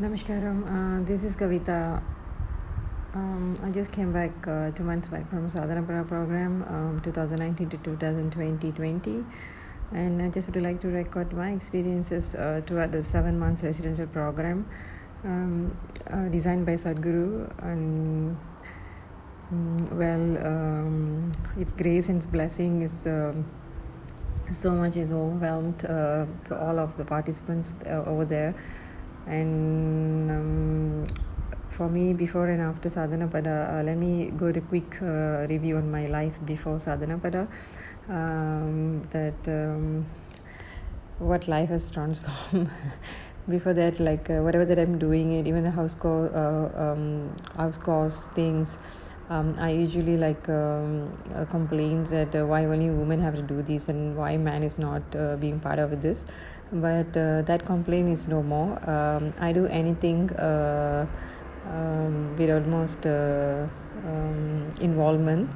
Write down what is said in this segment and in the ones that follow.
Namaskaram, uh, this is Kavita. Um, I just came back uh, two months back from Sadhanapada program, um, 2019 to 2020, and I just would like to record my experiences uh, throughout the seven months residential program um, uh, designed by Sadhguru. And mm, well, um, its grace and its blessing is um so much is overwhelmed uh, all of the participants uh, over there and um, for me before and after sadhana pada uh, let me go to quick uh, review on my life before sadhana pada um, that um, what life has transformed. Before that like uh, whatever that i'm doing it even the house call uh, um, house calls things um, I usually like um, uh, complains that uh, why only women have to do this and why man is not uh, being part of this. But uh, that complaint is no more. Um, I do anything uh, um, with almost uh, um, involvement.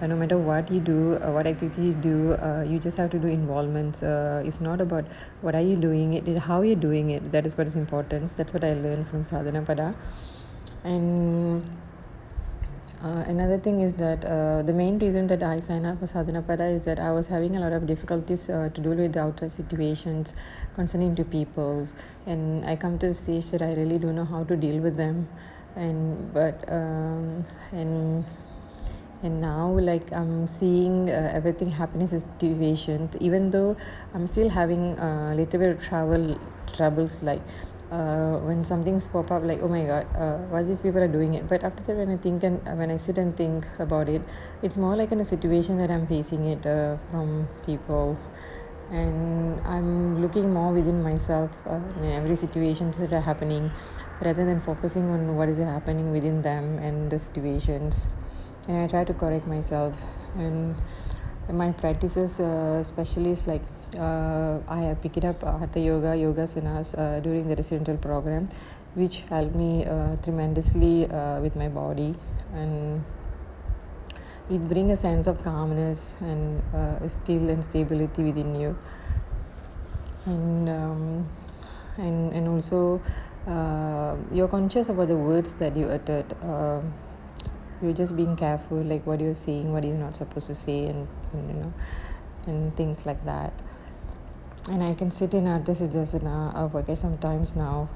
No matter what you do what activity you do you just have to do involvement it's not about what are you doing it, it how you're doing it. That is what is important. That's what I learned from sadhana pada. And uh, another thing is that uh, the main reason that I signed up for Sadhana Pada is that I was having a lot of difficulties uh, to deal with the outer situations concerning to peoples, and I come to the stage that I really don't know how to deal with them, and but um, and and now like I'm seeing uh, everything happen in situations, even though I'm still having a little bit of travel troubles like uh, when something's pop up like oh my god uh, why these people are doing it. But after that when i think and uh, when i sit and think about it it's more like in a situation that i'm facing it uh, from people. And i'm looking more within myself uh, in every situations that are happening rather than focusing on what is happening within them and the situations. And i try to correct myself. And my practices uh, especially is like uh, I have picked up Hatha Yoga, Yogasanas uh, during the residential program, which helped me uh, tremendously uh, with my body. And it brings a sense of calmness and uh, still and stability within you. And um, and and also uh, you're conscious about the words that you uttered you're just being careful like what you're saying what you're not supposed to say and, and you know and things like that and I can sit in Ardha Siddhasana uh, for quite sometimes now.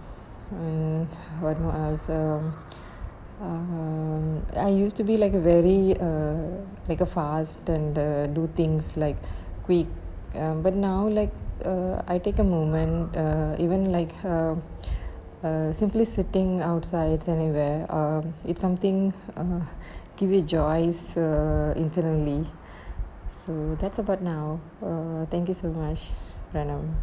And what more else? Um, um, I used to be like a very uh, like a fast and uh, do things like quick, um, but now like uh, I take a moment, uh, even like uh, simply sitting outside anywhere. Uh, it's something uh, give you joys uh, internally. So that's about now. Uh, thank you so much, Pranam.